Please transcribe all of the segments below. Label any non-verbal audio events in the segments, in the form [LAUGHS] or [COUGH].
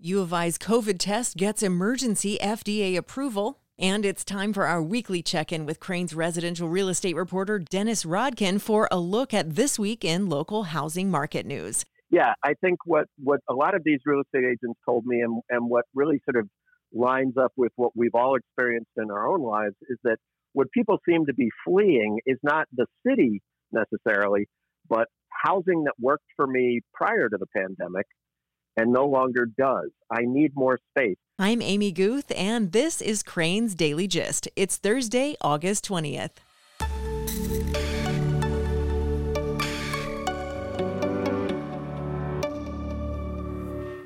U of I's COVID test gets emergency FDA approval. And it's time for our weekly check in with Crain's residential real estate reporter, Dennis Rodkin, for a look at this week in local housing market news. Yeah, I think what, what a lot of these real estate agents told me, and, and what really sort of lines up with what we've all experienced in our own lives, is that what people seem to be fleeing is not the city necessarily, but housing that worked for me prior to the pandemic and no longer does. I need more space. I'm Amy Guth, and this is Crain's Daily Gist. It's Thursday, August 20th.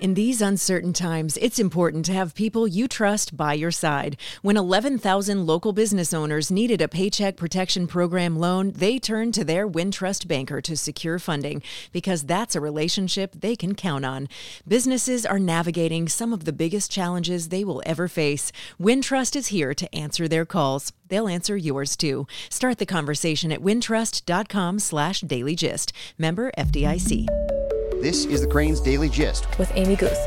In these uncertain times, it's important to have people you trust by your side. When 11,000 local business owners needed a Paycheck Protection Program loan, they turned to their Wintrust banker to secure funding because that's a relationship they can count on. Businesses are navigating some of the biggest challenges they will ever face. Wintrust is here to answer their calls. They'll answer yours too. Start the conversation at wintrust.com slash dailygist. Member FDIC. This is the Crain's Daily Gist with Amy Guth.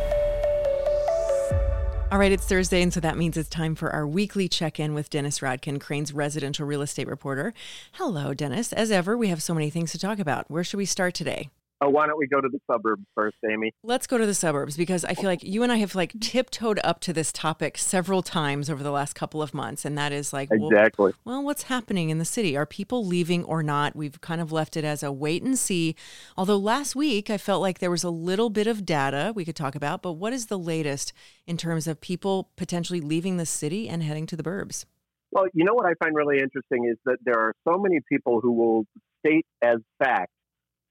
All right, it's Thursday, and so that means it's time for our weekly check in with Dennis Rodkin, Crain's residential real estate reporter. Hello, Dennis. As ever, we have so many things to talk about. Where should we start today? Oh, why don't we go to the suburbs first, Amy? Let's go to the suburbs because I feel like you and I have like tiptoed up to this topic several times over the last couple of months, and that is like exactly. Well, well, what's happening in the city? Are people leaving or not? We've kind of left it as a wait and see. Although last week I felt like there was a little bit of data we could talk about, but what is the latest in terms of people potentially leaving the city and heading to the burbs? Well, you know what I find really interesting is that there are so many people who will state as fact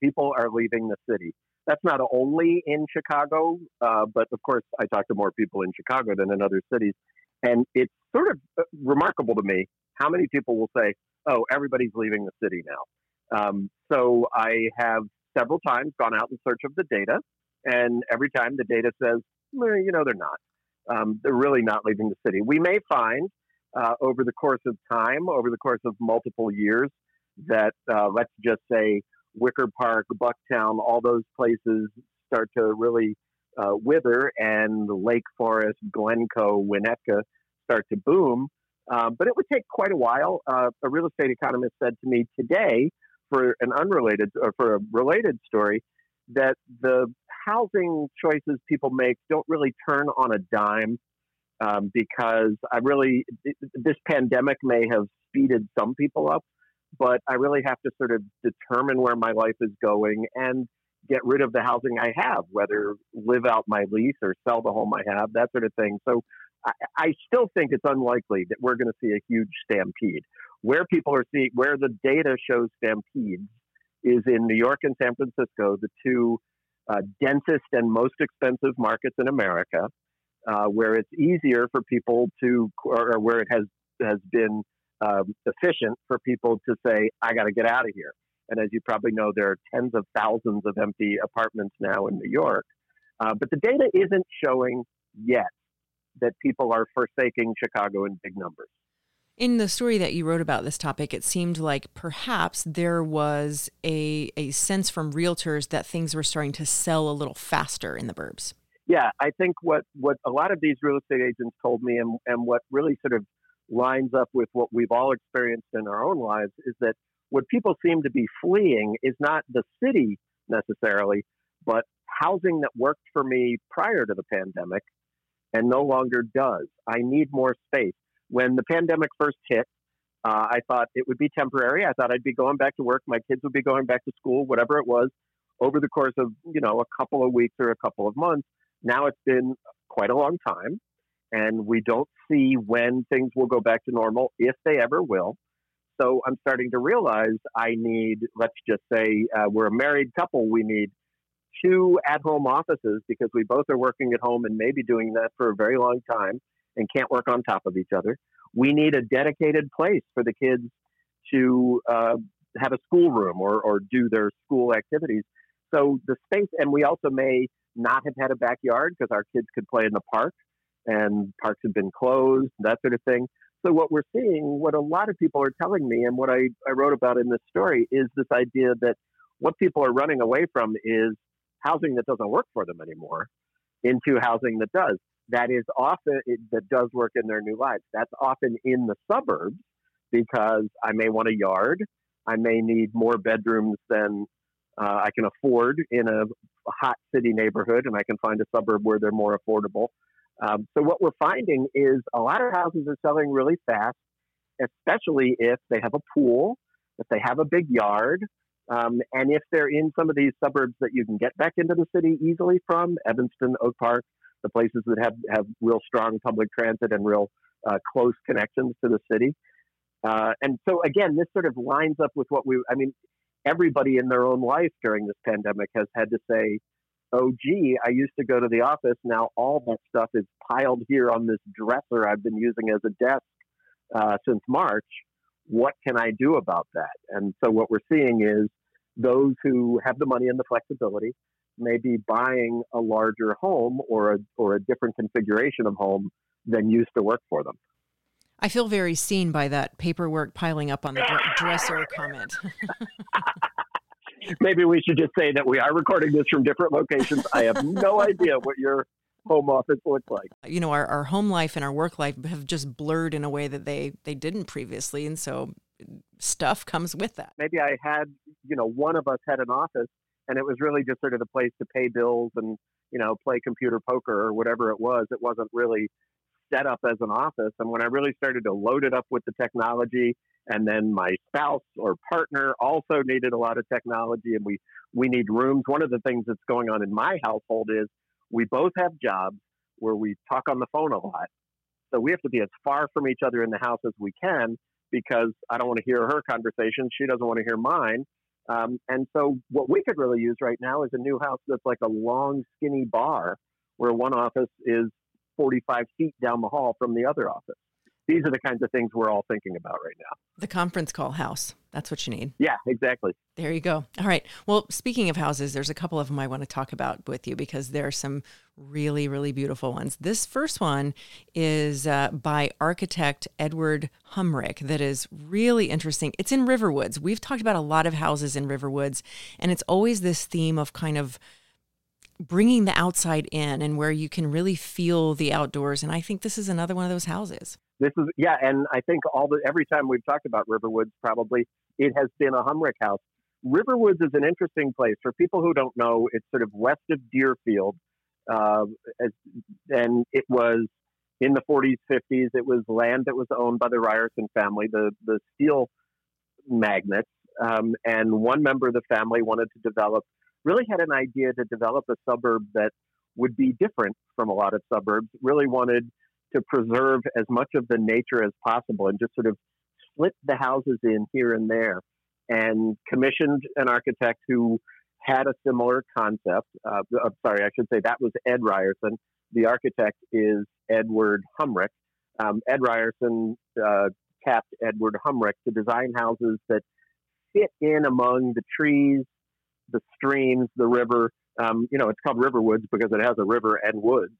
people are leaving the city. That's not only in Chicago, uh, but of course, I talk to more people in Chicago than in other cities. And it's sort of uh, remarkable to me how many people will say, oh, everybody's leaving the city now. Um, so I have several times gone out in search of the data, and every time the data says, well, you know, they're not. Um, they're really not leaving the city. We may find uh, over the course of time, over the course of multiple years, that uh, let's just say Wicker Park, Bucktown, all those places start to really uh, wither, and Lake Forest, Glencoe, Winnetka start to boom. Uh, but it would take quite a while. Uh, a real estate economist said to me today, for an unrelated or for a related story, that the housing choices people make don't really turn on a dime um, because I really this pandemic may have speeded some people up, but I really have to sort of determine where my life is going and get rid of the housing I have, whether live out my lease or sell the home I have, that sort of thing. So I, I still think it's unlikely that we're going to see a huge stampede. Where people are seeing, where the data shows stampedes is in New York and San Francisco, the two uh, densest and most expensive markets in America, uh, where it's easier for people to, or, or where it has has been um, efficient for people to say, I got to get out of here. And as you probably know, there are tens of thousands of empty apartments now in New York. Uh, but the data isn't showing yet that people are forsaking Chicago in big numbers. In the story that you wrote about this topic, it seemed like perhaps there was a, a sense from realtors that things were starting to sell a little faster in the burbs. Yeah, I think what, what a lot of these real estate agents told me and, and what really sort of lines up with what we've all experienced in our own lives is that what people seem to be fleeing is not the city necessarily, but housing that worked for me prior to the pandemic and no longer does. I need more space. When the pandemic first hit, uh, I thought it would be temporary. I thought I'd be going back to work. My kids would be going back to school, whatever it was, over the course of you know a couple of weeks or a couple of months. Now it's been quite a long time, and we don't see when things will go back to normal, if they ever will. So I'm starting to realize I need, let's just say, uh, we're a married couple. We need two at home offices because we both are working at home and maybe doing that for a very long time and can't work on top of each other. We need a dedicated place for the kids to uh, have a schoolroom or, or do their school activities. So the space, and we also may not have had a backyard because our kids could play in the park and parks have been closed, that sort of thing. So what we're seeing, what a lot of people are telling me, and what I, I wrote about in this story, is this idea that what people are running away from is housing that doesn't work for them anymore. into housing that does. That is often that does work in their new lives. That's often in the suburbs because I may want a yard. I may need more bedrooms than uh, I can afford in a hot city neighborhood, and I can find a suburb where they're more affordable. Um, so what we're finding is a lot of houses are selling really fast, especially if they have a pool, if they have a big yard, um, and if they're in some of these suburbs that you can get back into the city easily from, Evanston, Oak Park, the places that have, have real strong public transit and real uh, close connections to the city. Uh, and so, again, this sort of lines up with what we, I mean, everybody in their own life during this pandemic has had to say, oh, gee, I used to go to the office. Now all that stuff is piled here on this dresser I've been using as a desk uh, since March. What can I do about that? And so what we're seeing is those who have the money and the flexibility may be buying a larger home or a, or a different configuration of home than used to work for them. I feel very seen by that paperwork piling up on the dresser comment. [LAUGHS] Maybe we should just say that we are recording this from different locations. I have no [LAUGHS] idea what your home office looks like. You know, our, our home life and our work life have just blurred in a way that they, they didn't previously. And so stuff comes with that. Maybe I had, you know, one of us had an office and it was really just sort of the place to pay bills and, you know, play computer poker or whatever it was. It wasn't really set up as an office. And when I really started to load it up with the technology, and then my spouse or partner also needed a lot of technology, and we we need rooms. One of the things that's going on in my household is we both have jobs where we talk on the phone a lot, so we have to be as far from each other in the house as we can because I don't want to hear her conversation. She doesn't want to hear mine. Um, and so, what we could really use right now is a new house that's like a long, skinny bar where one office is 45 feet down the hall from the other office. These are the kinds of things we're all thinking about right now. The conference call house. That's what you need. Yeah, exactly. There you go. All right. Well, speaking of houses, there's a couple of them I want to talk about with you because there are some really, really beautiful ones. This first one is uh, by architect Edward Humrich, that is really interesting. It's in Riverwoods. We've talked about a lot of houses in Riverwoods, and it's always this theme of kind of bringing the outside in and where you can really feel the outdoors. And I think this is another one of those houses. This is yeah, and I think all the every time we've talked about Riverwoods, probably it has been a Humrich house. Riverwoods is an interesting place for people who don't know. It's sort of west of Deerfield, uh, and it was in the 40s, 50s. It was land that was owned by the Ryerson family, the the steel magnates, um, and one member of the family wanted to develop really had an idea to develop a suburb that would be different from a lot of suburbs, really wanted to preserve as much of the nature as possible and just sort of split the houses in here and there and commissioned an architect who had a similar concept. Uh, uh, sorry, I should say that was Ed Ryerson. The architect is Edward Humrich. Um, Ed Ryerson uh, tapped Edward Humrich to design houses that fit in among the trees the streams, the river. Um, you know, it's called Riverwoods because it has a river and woods.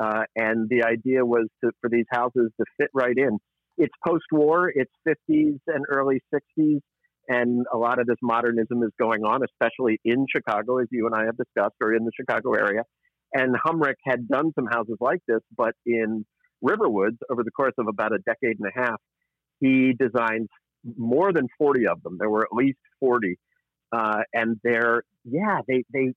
Uh, and the idea was to, for these houses to fit right in. It's post-war. It's 50s and early 60s, and a lot of this modernism is going on, especially in Chicago, as you and I have discussed, or in the Chicago area. And Humrich had done some houses like this, but in Riverwoods, over the course of about a decade and a half, he designed more than 40 of them. There were at least 40 uh, and they're yeah they they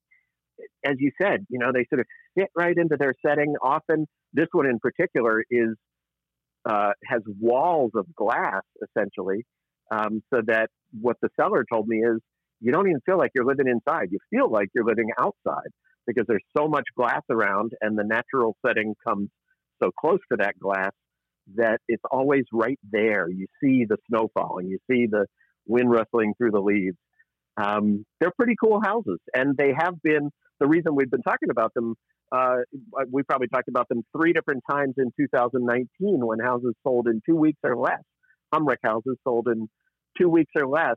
as you said you know they sort of fit right into their setting. Often this one in particular is uh, has walls of glass essentially, um, so that what the seller told me is you don't even feel like you're living inside. You feel like you're living outside because there's so much glass around, and the natural setting comes so close to that glass that it's always right there. You see the snow falling, you see the wind rustling through the leaves. Um, they're pretty cool houses, and they have been the reason we've been talking about them. Uh, we probably talked about them three different times in 2019 when houses sold in two weeks or less. Humrich houses sold in two weeks or less.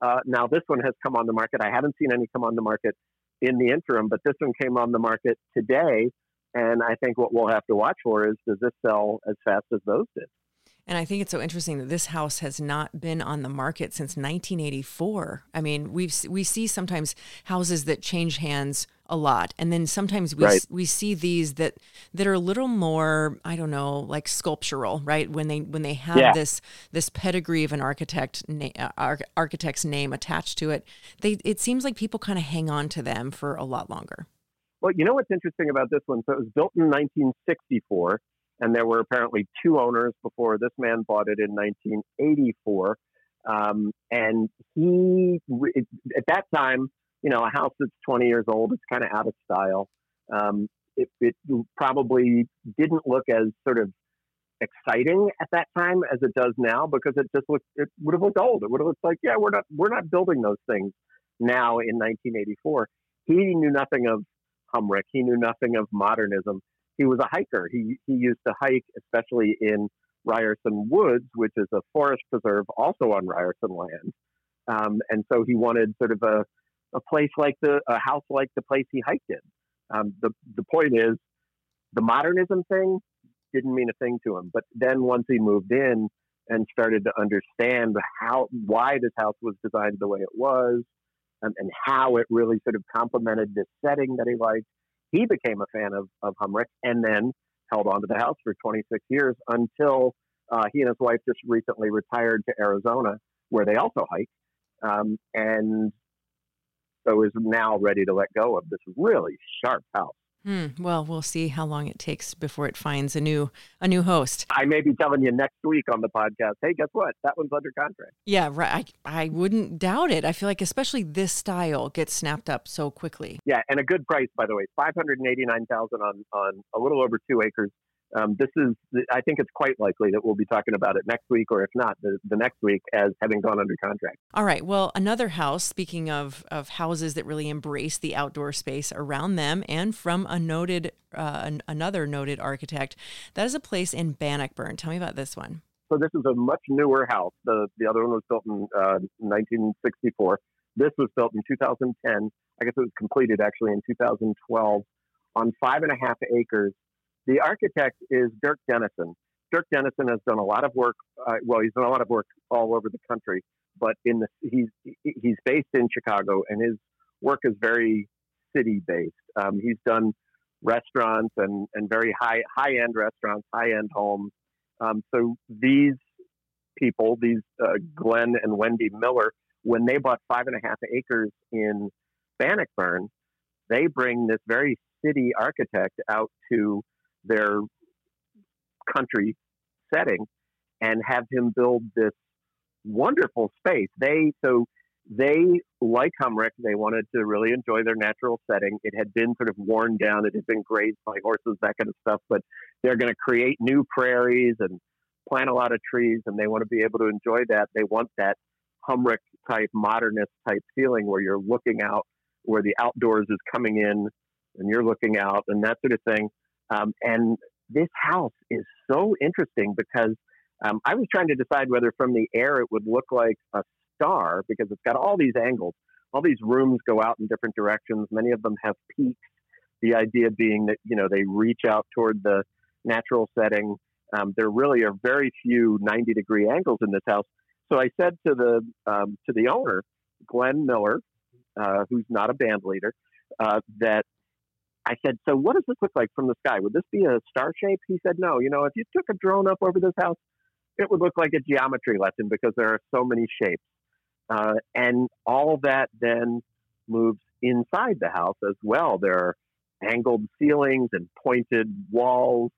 Uh, now this one has come on the market. I haven't seen any come on the market in the interim, but this one came on the market today. And I think what we'll have to watch for is does this sell as fast as those did? And I think it's so interesting that this house has not been on the market since 1984. I mean, we we see sometimes houses that change hands a lot, and then sometimes we Right. we see these that that are a little more I don't know like sculptural, right? When they when they have Yeah. this this pedigree of an architect na- uh, arch- architect's name attached to it, they it seems like people kind of hang on to them for a lot longer. Well, you know what's interesting about this one? So it was built in 1964, and there were apparently two owners before this man bought it in 1984. Um, and he, at that time, you know, a house that's 20 years old, it's kind of out of style. Um, it, it probably didn't look as sort of exciting at that time as it does now because it just looked, it would have looked old. It would have looked like, yeah, we're not, we're not building those things now in 1984. He knew nothing of Humrich. He knew nothing of modernism. He was a hiker. He he used to hike, especially in Ryerson Woods, which is a forest preserve also on Ryerson land. Um, and so he wanted sort of a a place like the a house like the place he hiked in. Um, the the point is, the modernism thing didn't mean a thing to him. But then once he moved in and started to understand how why this house was designed the way it was, and, and how it really sort of complemented this setting that he liked. He became a fan of, of Humrich and then held on to the house for 26 years until uh, he and his wife just recently retired to Arizona, where they also hike, um, and so is now ready to let go of this really sharp house. Hmm. Well, we'll see how long it takes before it finds a new a new host. I may be telling you next week on the podcast, hey, guess what? That one's under contract. Yeah, right. I, I wouldn't doubt it. I feel like especially this style gets snapped up so quickly. Yeah, and a good price, by the way, five hundred and eighty nine thousand on on a little over two acres. Um, this is, I think it's quite likely that we'll be talking about it next week, or if not, the, the next week, as having gone under contract. All right. Well, another house, speaking of, of houses that really embrace the outdoor space around them and from a noted, uh, another noted architect, that is a place in Bannockburn. Tell me about this one. So this is a much newer house. The the other one was built in uh, 1964. This was built in 2010. I guess it was completed actually in 2012 on five and a half acres. The architect is Dirk Denison. Dirk Denison has done a lot of work. Uh, well, he's done a lot of work all over the country, but in the he's he's based in Chicago, and his work is very city based. Um, he's done restaurants and and very high high end restaurants, high end homes. Um, so these people, these uh, Glenn and Wendy Miller, when they bought five and a half acres in Bannockburn, they bring this very city architect out to their country setting and have him build this wonderful space. They so they like Humrich. They wanted to really enjoy their natural setting. It had been sort of worn down. It had been grazed by horses, that kind of stuff. But they're going to create new prairies and plant a lot of trees, and they want to be able to enjoy that. They want that Humrich type, modernist type feeling where you're looking out, where the outdoors is coming in, and you're looking out, and that sort of thing. Um, and this house is so interesting because um, I was trying to decide whether from the air it would look like a star because it's got all these angles. All these rooms go out in different directions. Many of them have peaks. The idea being that you know they reach out toward the natural setting. Um, there really are very few 90 degree angles in this house. So I said to the um, to the owner, Glenn Miller, uh, who's not a band leader, uh, that I said, so what does this look like from the sky? Would this be a star shape? He said, no. You know, if you took a drone up over this house, it would look like a geometry lesson because there are so many shapes. Uh, and all that then moves inside the house as well. There are angled ceilings and pointed walls.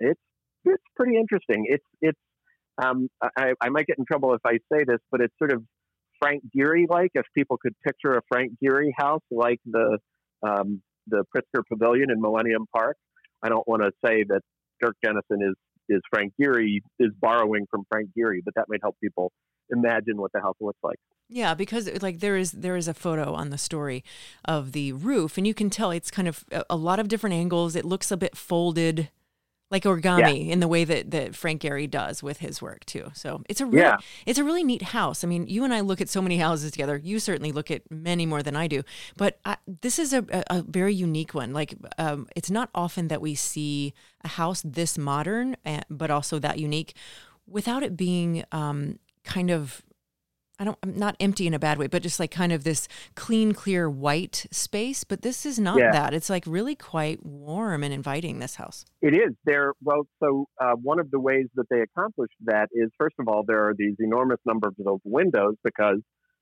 It's it's pretty interesting. It's it's um, I, I might get in trouble if I say this, but it's sort of Frank Gehry like. If people could picture a Frank Gehry house like the um, the Pritzker Pavilion in Millennium Park. I don't want to say that Dirk Denison is is Frank Gehry is borrowing from Frank Gehry, but that might help people imagine what the house looks like. Yeah, because like there is there is a photo on the story of the roof, and you can tell it's kind of a lot of different angles. It looks a bit folded, like origami, in the way that that Frank Gehry does with his work too. So it's a really, Yeah. it's a really neat house. I mean, you and I look at so many houses together. You certainly look at many more than I do, but I, this is a, a, a very unique one. Like um, it's not often that we see a house this modern, eh, but also that unique, without it being um, kind of I don't, I'm not empty in a bad way, but just like kind of this clean, clear white space. But this is not Yeah. that. It's like really quite warm and inviting, this house. It is there. Well, so uh, one of the ways that they accomplished that is, first of all, there are these enormous number of those windows because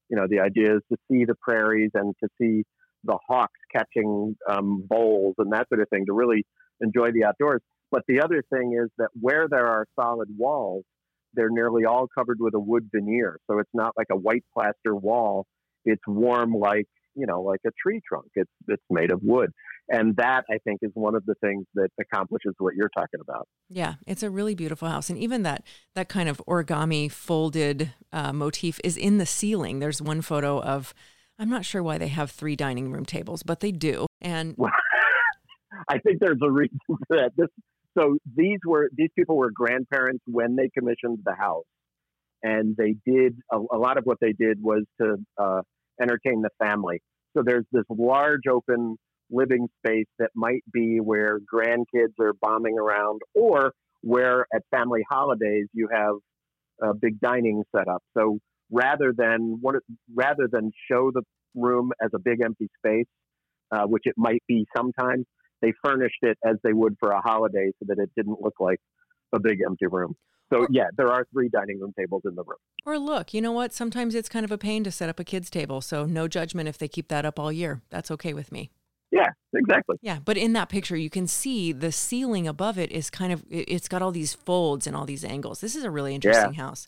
you know the idea is to see the prairies and to see the hawks catching um, voles and that sort of thing to really enjoy the outdoors. But the other thing is that where there are solid walls, they're nearly all covered with a wood veneer. So it's not like a white plaster wall. It's warm like you know like a tree trunk. It's it's made of wood, and that I think is one of the things that accomplishes what you're talking about. Yeah, it's a really beautiful house, and even that that kind of origami folded uh, motif is in the ceiling. There's one photo of. I'm not sure why they have three dining room tables, but they do. And [LAUGHS] I think there's a reason for that. This, so these were these people were grandparents when they commissioned the house, and they did a, a lot of what they did was to uh, entertain the family. So there's this large open living space that might be where grandkids are bombing around, or where at family holidays you have a big dining set up. So rather than what rather than show the room as a big empty space, uh, which it might be sometimes, they furnished it as they would for a holiday so that it didn't look like a big empty room. So yeah, there are three dining room tables in the room. or look, you know what? Sometimes it's kind of a pain to set up a kids table, so no judgment if they keep that up all year. That's okay with me. Yeah, exactly. Yeah, but in that picture, you can see the ceiling above it is kind of it- it's got all these folds and all these angles. This is a really interesting house.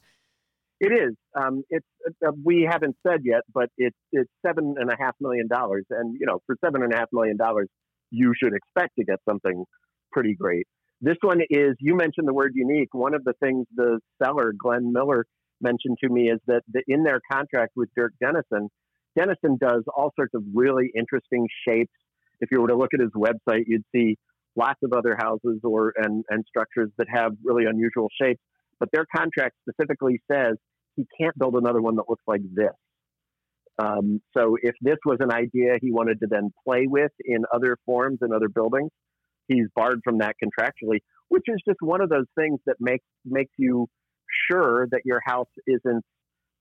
It is. Um, it's uh, we haven't said yet, but it's it's seven and a half million dollars, and you know, for seven and a half million dollars, you should expect to get something pretty great. This one is. You mentioned the word unique. One of the things the seller Glenn Miller mentioned to me is that the, in their contract with Dirk Denison, Denison does all sorts of really interesting shapes. If you were to look at his website, you'd see lots of other houses or and, and structures that have really unusual shapes. But their contract specifically says he can't build another one that looks like this. Um, so if this was an idea he wanted to then play with in other forms and other buildings, he's barred from that contractually, which is just one of those things that makes makes you sure that your house isn't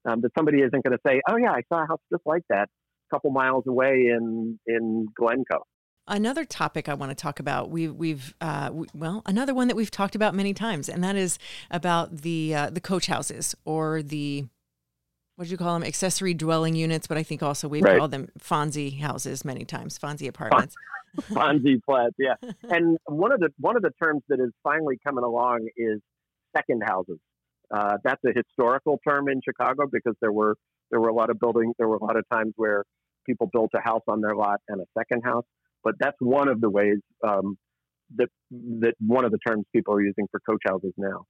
um, that somebody isn't going to say, "Oh yeah, I saw a house just like that a couple miles away in in Glencoe." Another topic I want to talk about, we, we've, uh, we, well, another one that we've talked about many times, and that is about the uh, the coach houses or the what do you call them, accessory dwelling units, but I think also we've Right. called them Fonzie houses many times, Fonzie apartments. [LAUGHS] Fonzie flats, yeah. And one of the one of the terms that is finally coming along is second houses. Uh, that's a historical term in Chicago because there were there were a lot of buildings, there were a lot of times where people built a house on their lot and a second house. But that's one of the ways um, that that one of the terms people are using for coach houses now.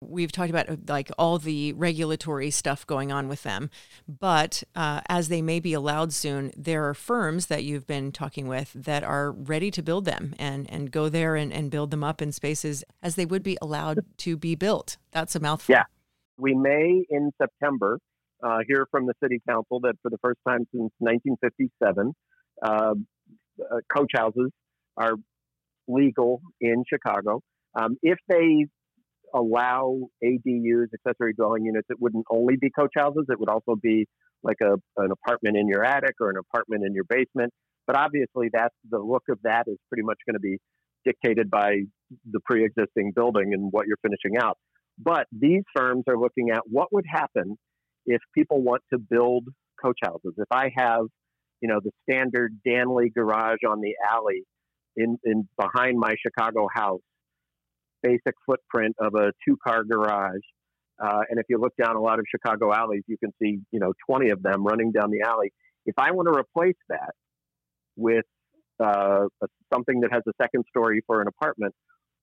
We've talked about uh, like all the regulatory stuff going on with them, but uh, as they may be allowed soon, there are firms that you've been talking with that are ready to build them and and go there and, and build them up in spaces as they would be allowed to be built. That's a mouthful. Yeah. We may in September uh, hear from the city council that for the first time since 1957, uh, uh, coach houses are legal in Chicago. Um, if they allow ADUs, accessory dwelling units, it wouldn't only be coach houses. It would also be like a, an apartment in your attic or an apartment in your basement. But obviously, that's the look of that is pretty much going to be dictated by the pre-existing building and what you're finishing out. But these firms are looking at what would happen if people want to build coach houses. If I have, you know, the standard Danley garage on the alley in, in behind my Chicago house, basic footprint of a two-car garage, uh, and if you look down a lot of Chicago alleys, you can see, you know, 20 of them running down the alley. If I want to replace that with uh, something that has a second story for an apartment,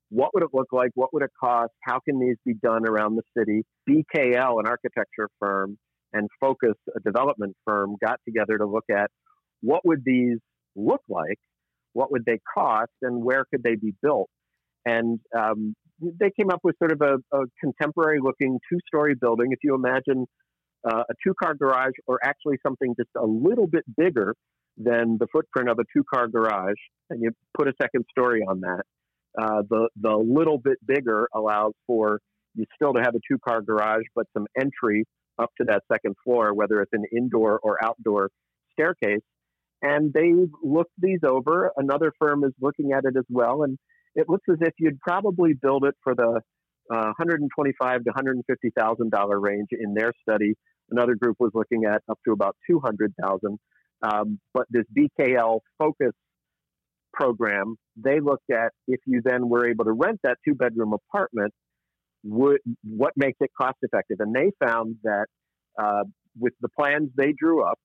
what would it look like? What would it cost? How can these be done around the city? BKL, an architecture firm, and Focus, a development firm, got together to look at what would these look like, what would they cost, and where could they be built. And um, they came up with sort of a, a contemporary-looking two-story building. If you imagine uh, a two-car garage, or actually something just a little bit bigger than the footprint of a two-car garage, and you put a second story on that. Uh, the the little bit bigger allows for you still to have a two car garage, but some entry up to that second floor, whether it's an indoor or outdoor staircase. And they've looked these over. Another firm is looking at it as well, and it looks as if you'd probably build it for the uh, 125 to 150 thousand dollar range in their study. Another group was looking at up to about 200 thousand. Um, but this BKL focus program, they looked at if you then were able to rent that two bedroom apartment, would, what makes it cost effective? And they found that uh, with the plans they drew up,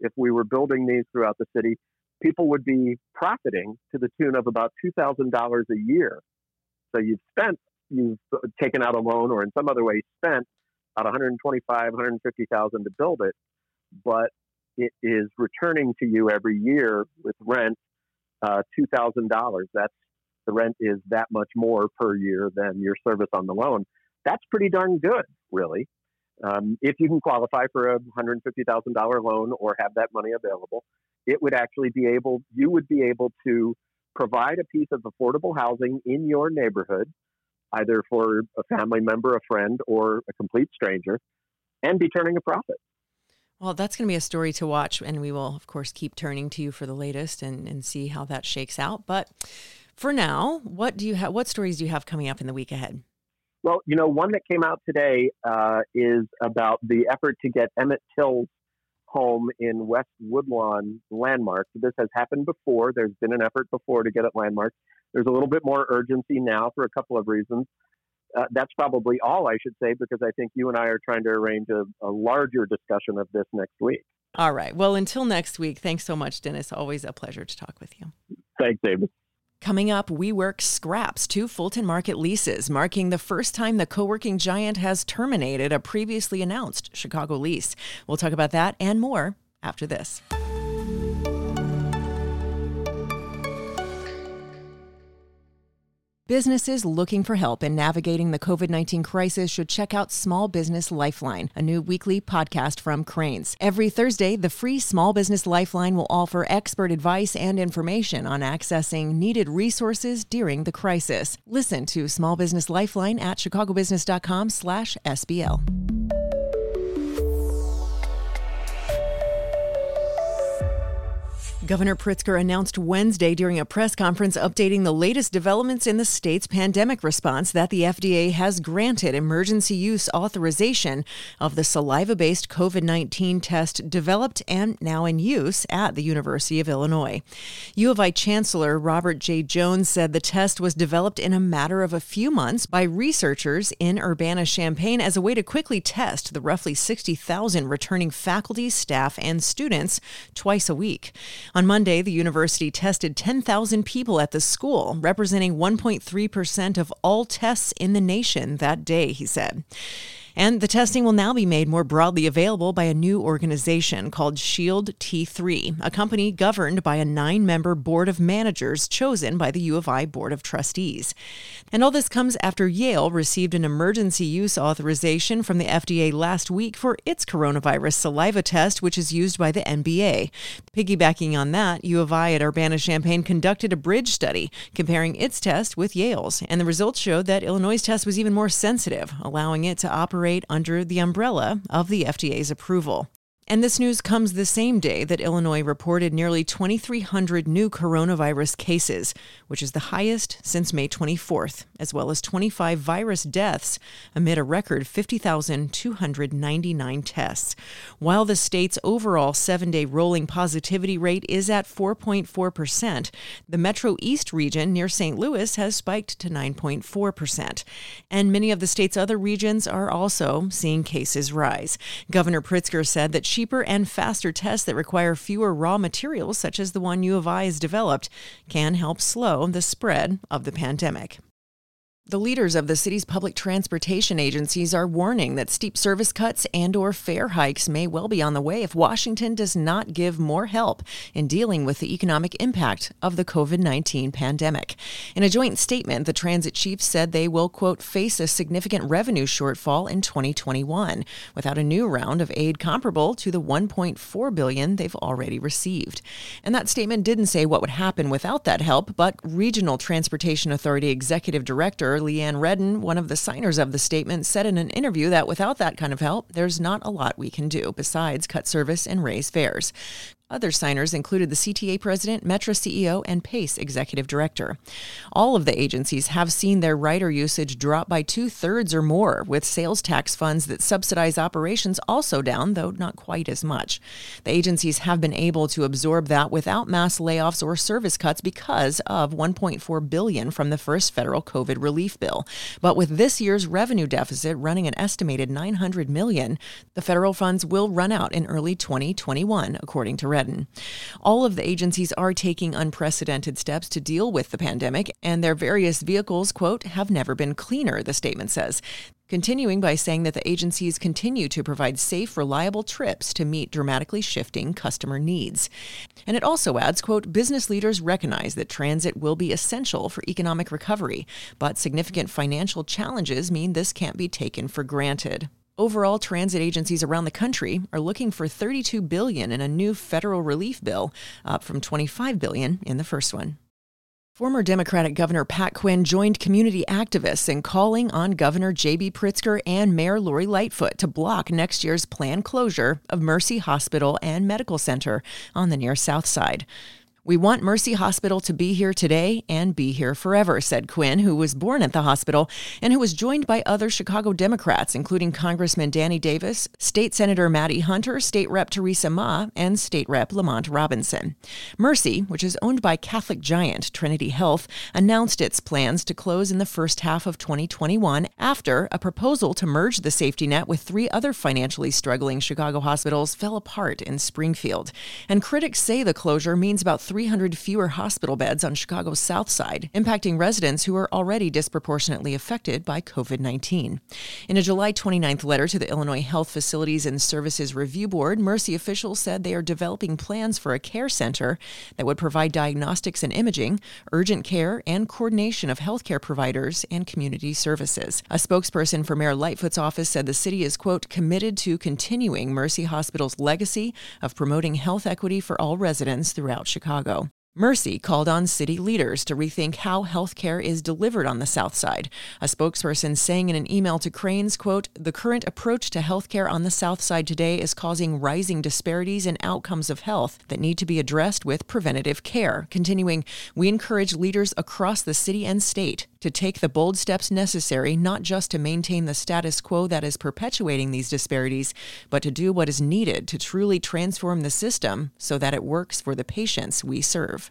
if we were building these throughout the city, people would be profiting to the tune of about $2,000 a year. So you've spent, you've taken out a loan or in some other way spent about 125, 150,000 to build it, but it is returning to you every year with rent uh, $2,000. That's the rent is that much more per year than your service on the loan. That's pretty darn good, really. Um, if you can qualify for a $150,000 loan or have that money available, it would actually be able, you would be able to provide a piece of affordable housing in your neighborhood, either for a family member, a friend, or a complete stranger, and be turning a profit. Well, that's going to be a story to watch, and we will, of course, keep turning to you for the latest and, and see how that shakes out. But for now, what do you have? What stories do you have coming up in the week ahead? Well, you know, one that came out today uh, is about the effort to get Emmett Till's home in West Woodlawn landmarked. This has happened before. There's been an effort before to get it landmarked. There's a little bit more urgency now for a couple of reasons. Uh, that's probably all I should say because I think you and I are trying to arrange a, a larger discussion of this next week. All right. Well, until next week, thanks so much, Dennis. Always a pleasure to talk with you. Thanks, David. Coming up, WeWork scraps two Fulton Market leases, marking the first time the co working giant has terminated a previously announced Chicago lease. We'll talk about that and more after this. Businesses looking for help in navigating the COVID 19 crisis should check out Small Business Lifeline, a new weekly podcast from Crain's. Every Thursday, the free Small Business Lifeline will offer expert advice and information on accessing needed resources during the crisis. Listen to Small Business Lifeline at chicagobusiness.com/slash SBL. Governor Pritzker announced Wednesday during a press conference updating the latest developments in the state's pandemic response that the FDA has granted emergency use authorization of the saliva based COVID 19 test developed and now in use at the University of Illinois. U of I Chancellor Robert J. Jones said the test was developed in a matter of a few months by researchers in Urbana Champaign as a way to quickly test the roughly 60,000 returning faculty, staff, and students twice a week. On Monday, the university tested 10,000 people at the school, representing 1.3% of all tests in the nation that day, he said. And the testing will now be made more broadly available by a new organization called Shield T3, a company governed by a nine member board of managers chosen by the U of I Board of Trustees. And all this comes after Yale received an emergency use authorization from the FDA last week for its coronavirus saliva test, which is used by the NBA. Piggybacking on that, U of I at Urbana Champaign conducted a bridge study comparing its test with Yale's, and the results showed that Illinois' test was even more sensitive, allowing it to operate operate under the umbrella of the FDA's approval. And this news comes the same day that Illinois reported nearly 2,300 new coronavirus cases, which is the highest since May 24th, as well as 25 virus deaths amid a record 50,299 tests. While the state's overall seven day rolling positivity rate is at 4.4%, the Metro East region near St. Louis has spiked to 9.4%. And many of the state's other regions are also seeing cases rise. Governor Pritzker said that cheaper and faster tests that require fewer raw materials, such as the one U of I has developed, can help slow the spread of the pandemic. The leaders of the city's public transportation agencies are warning that steep service cuts and or fare hikes may well be on the way if Washington does not give more help in dealing with the economic impact of the COVID-19 pandemic. In a joint statement, the transit chiefs said they will quote face a significant revenue shortfall in 2021 without a new round of aid comparable to the 1.4 billion they've already received. And that statement didn't say what would happen without that help, but Regional Transportation Authority Executive Director Leanne Redden, one of the signers of the statement, said in an interview that without that kind of help, there's not a lot we can do besides cut service and raise fares. Other signers included the CTA president, Metra CEO, and PACE executive director. All of the agencies have seen their rider usage drop by two thirds or more, with sales tax funds that subsidize operations also down, though not quite as much. The agencies have been able to absorb that without mass layoffs or service cuts because of 1.4 billion from the first federal COVID relief bill. But with this year's revenue deficit running an estimated 900 million, the federal funds will run out in early 2021, according to Redden. All of the agencies are taking unprecedented steps to deal with the pandemic, and their various vehicles, quote, have never been cleaner, the statement says continuing by saying that the agencies continue to provide safe, reliable trips to meet dramatically shifting customer needs. And it also adds, quote, business leaders recognize that transit will be essential for economic recovery, but significant financial challenges mean this can't be taken for granted. Overall, transit agencies around the country are looking for 32 billion in a new federal relief bill, up from 25 billion in the first one. Former Democratic Governor Pat Quinn joined community activists in calling on Governor J.B. Pritzker and Mayor Lori Lightfoot to block next year's planned closure of Mercy Hospital and Medical Center on the near South Side. We want Mercy Hospital to be here today and be here forever, said Quinn, who was born at the hospital and who was joined by other Chicago Democrats, including Congressman Danny Davis, State Senator Mattie Hunter, State Rep Theresa Mah, and State Rep Lamont Robinson. Mercy, which is owned by Catholic giant Trinity Health, announced its plans to close in the first half of 2021 after a proposal to merge the safety net with three other financially struggling Chicago hospitals fell apart in Springfield. And critics say the closure means about 300 fewer hospital beds on Chicago's South Side, impacting residents who are already disproportionately affected by COVID 19. In a July 29th letter to the Illinois Health Facilities and Services Review Board, Mercy officials said they are developing plans for a care center that would provide diagnostics and imaging, urgent care, and coordination of healthcare providers and community services. A spokesperson for Mayor Lightfoot's office said the city is, quote, committed to continuing Mercy Hospital's legacy of promoting health equity for all residents throughout Chicago. Chicago. Mercy called on city leaders to rethink how health care is delivered on the South Side. A spokesperson saying in an email to Crain's, quote, the current approach to health care on the South Side today is causing rising disparities in outcomes of health that need to be addressed with preventative care. Continuing, we encourage leaders across the city and state to take the bold steps necessary not just to maintain the status quo that is perpetuating these disparities, but to do what is needed to truly transform the system so that it works for the patients we serve.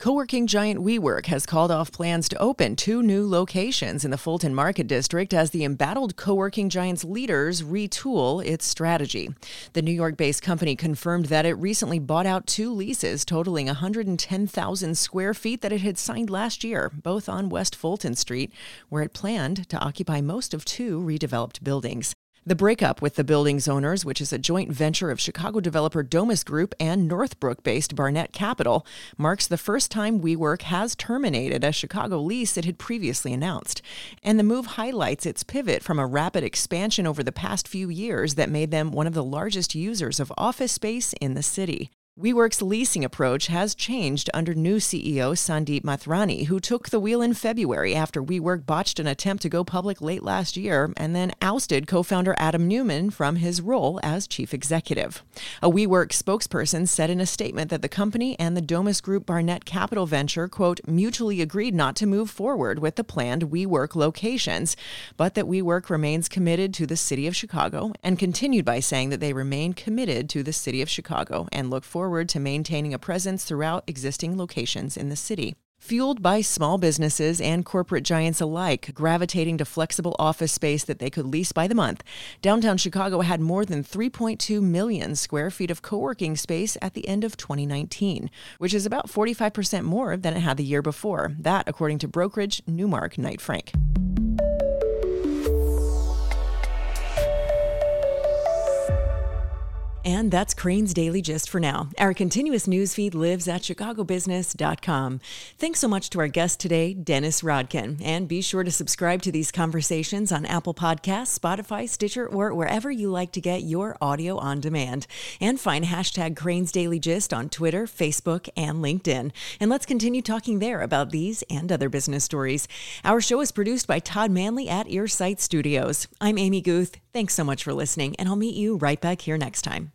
Co-working giant WeWork has called off plans to open two new locations in the Fulton Market District as the embattled co-working giant's leaders retool its strategy. The New York-based company confirmed that it recently bought out two leases totaling 110,000 square feet that it had signed last year, both on West Fulton Street, where it planned to occupy most of two redeveloped buildings. The breakup with the building's owners, which is a joint venture of Chicago developer Domus Group and Northbrook based Barnett Capital, marks the first time WeWork has terminated a Chicago lease it had previously announced. And the move highlights its pivot from a rapid expansion over the past few years that made them one of the largest users of office space in the city. WeWork's leasing approach has changed under new CEO Sandeep Mathrani, who took the wheel in February after WeWork botched an attempt to go public late last year and then ousted co founder Adam Neumann from his role as chief executive. A WeWork spokesperson said in a statement that the company and the Domus Group Barnett Capital Venture, quote, mutually agreed not to move forward with the planned WeWork locations, but that WeWork remains committed to the city of Chicago and continued by saying that they remain committed to the city of Chicago and look forward forward to maintaining a presence throughout existing locations in the city. Fueled by small businesses and corporate giants alike gravitating to flexible office space that they could lease by the month, downtown Chicago had more than 3.2 million square feet of co working space at the end of 2019, which is about 45% more than it had the year before. That, according to brokerage Newmark Knight Frank. And that's Crain's Daily Gist for now. Our continuous news feed lives at chicagobusiness.com. Thanks so much to our guest today, Dennis Rodkin. And be sure to subscribe to these conversations on Apple Podcasts, Spotify, Stitcher, or wherever you like to get your audio on demand. And find hashtag Crain's Daily Gist on Twitter, Facebook, and LinkedIn. And let's continue talking there about these and other business stories. Our show is produced by Todd Manley at Earsight Studios. I'm Amy Guth. Thanks so much for listening, and I'll meet you right back here next time.